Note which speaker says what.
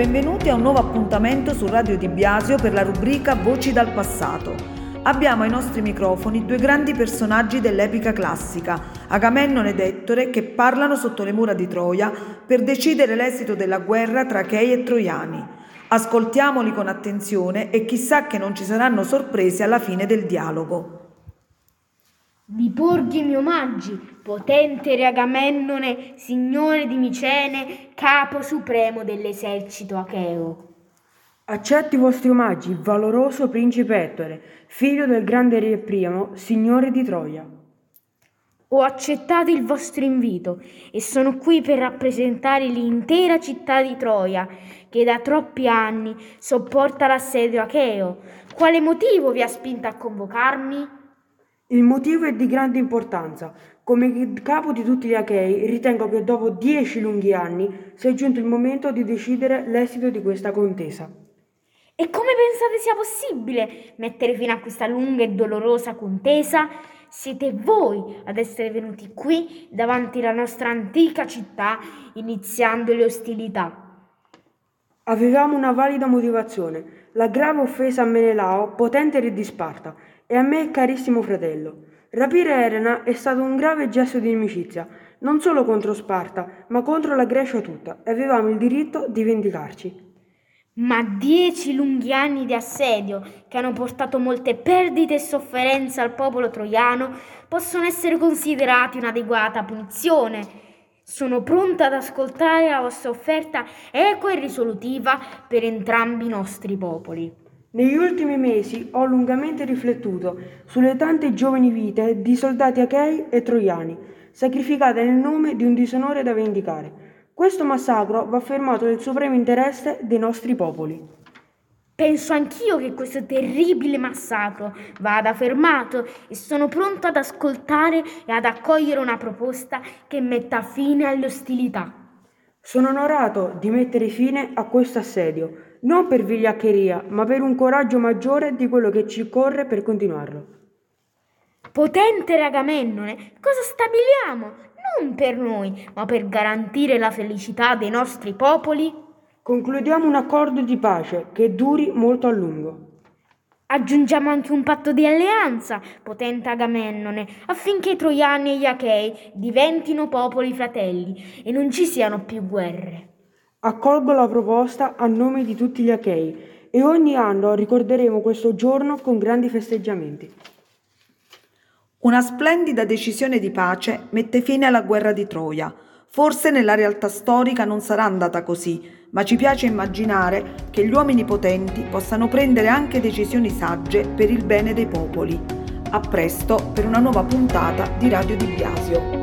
Speaker 1: benvenuti a un nuovo appuntamento su Radio Di Biasio per la rubrica Voci dal passato. Abbiamo ai nostri microfoni due grandi personaggi dell'epica classica, Agamennone ed Ettore, che parlano sotto le mura di Troia per decidere l'esito della guerra tra Achei e Troiani. Ascoltiamoli con attenzione e chissà che non ci saranno sorprese alla fine del dialogo.
Speaker 2: Vi porgo i miei omaggi, potente re Agamennone, signore di Micene, capo supremo dell'esercito acheo.
Speaker 3: Accetti i vostri omaggi, valoroso principe Ettore, figlio del grande re Priamo, signore di Troia.
Speaker 2: Ho accettato il vostro invito e sono qui per rappresentare l'intera città di Troia, che da troppi anni sopporta l'assedio acheo. Quale motivo vi ha spinto a convocarmi?
Speaker 3: Il motivo è di grande importanza. Come capo di tutti gli Achei, ritengo che dopo dieci lunghi anni sia giunto il momento di decidere l'esito di questa contesa.
Speaker 2: E come pensate sia possibile mettere fine a questa lunga e dolorosa contesa? Siete voi ad essere venuti qui davanti alla nostra antica città, iniziando le ostilità.
Speaker 3: Avevamo una valida motivazione, la grave offesa a Menelao, potente re di Sparta, e a me carissimo fratello. Rapire Elena è stato un grave gesto di inimicizia, non solo contro Sparta, ma contro la Grecia tutta, e avevamo il diritto di vendicarci.
Speaker 2: Ma dieci lunghi anni di assedio, che hanno portato molte perdite e sofferenze al popolo troiano, possono essere considerati un'adeguata punizione. Sono pronta ad ascoltare la vostra offerta equa e risolutiva per entrambi i nostri popoli.
Speaker 3: Negli ultimi mesi ho lungamente riflettuto sulle tante giovani vite di soldati achei e troiani, sacrificate nel nome di un disonore da vendicare. Questo massacro va fermato nel supremo interesse dei nostri popoli.
Speaker 2: Penso anch'io che questo terribile massacro vada fermato e sono pronto ad ascoltare e ad accogliere una proposta che metta fine alle ostilità.
Speaker 3: Sono onorato di mettere fine a questo assedio non per vigliaccheria, ma per un coraggio maggiore di quello che ci corre per continuarlo.
Speaker 2: Potente Ragamennone, cosa stabiliamo? Non per noi, ma per garantire la felicità dei nostri popoli?
Speaker 3: Concludiamo un accordo di pace che duri molto a lungo.
Speaker 2: Aggiungiamo anche un patto di alleanza, potente Agamennone, affinché i Troiani e gli Achei diventino popoli fratelli e non ci siano più guerre.
Speaker 3: Accolgo la proposta a nome di tutti gli Achei e ogni anno ricorderemo questo giorno con grandi festeggiamenti.
Speaker 1: Una splendida decisione di pace mette fine alla guerra di Troia. Forse nella realtà storica non sarà andata così, ma ci piace immaginare che gli uomini potenti possano prendere anche decisioni sagge per il bene dei popoli. A presto per una nuova puntata di Radio Di Biasio.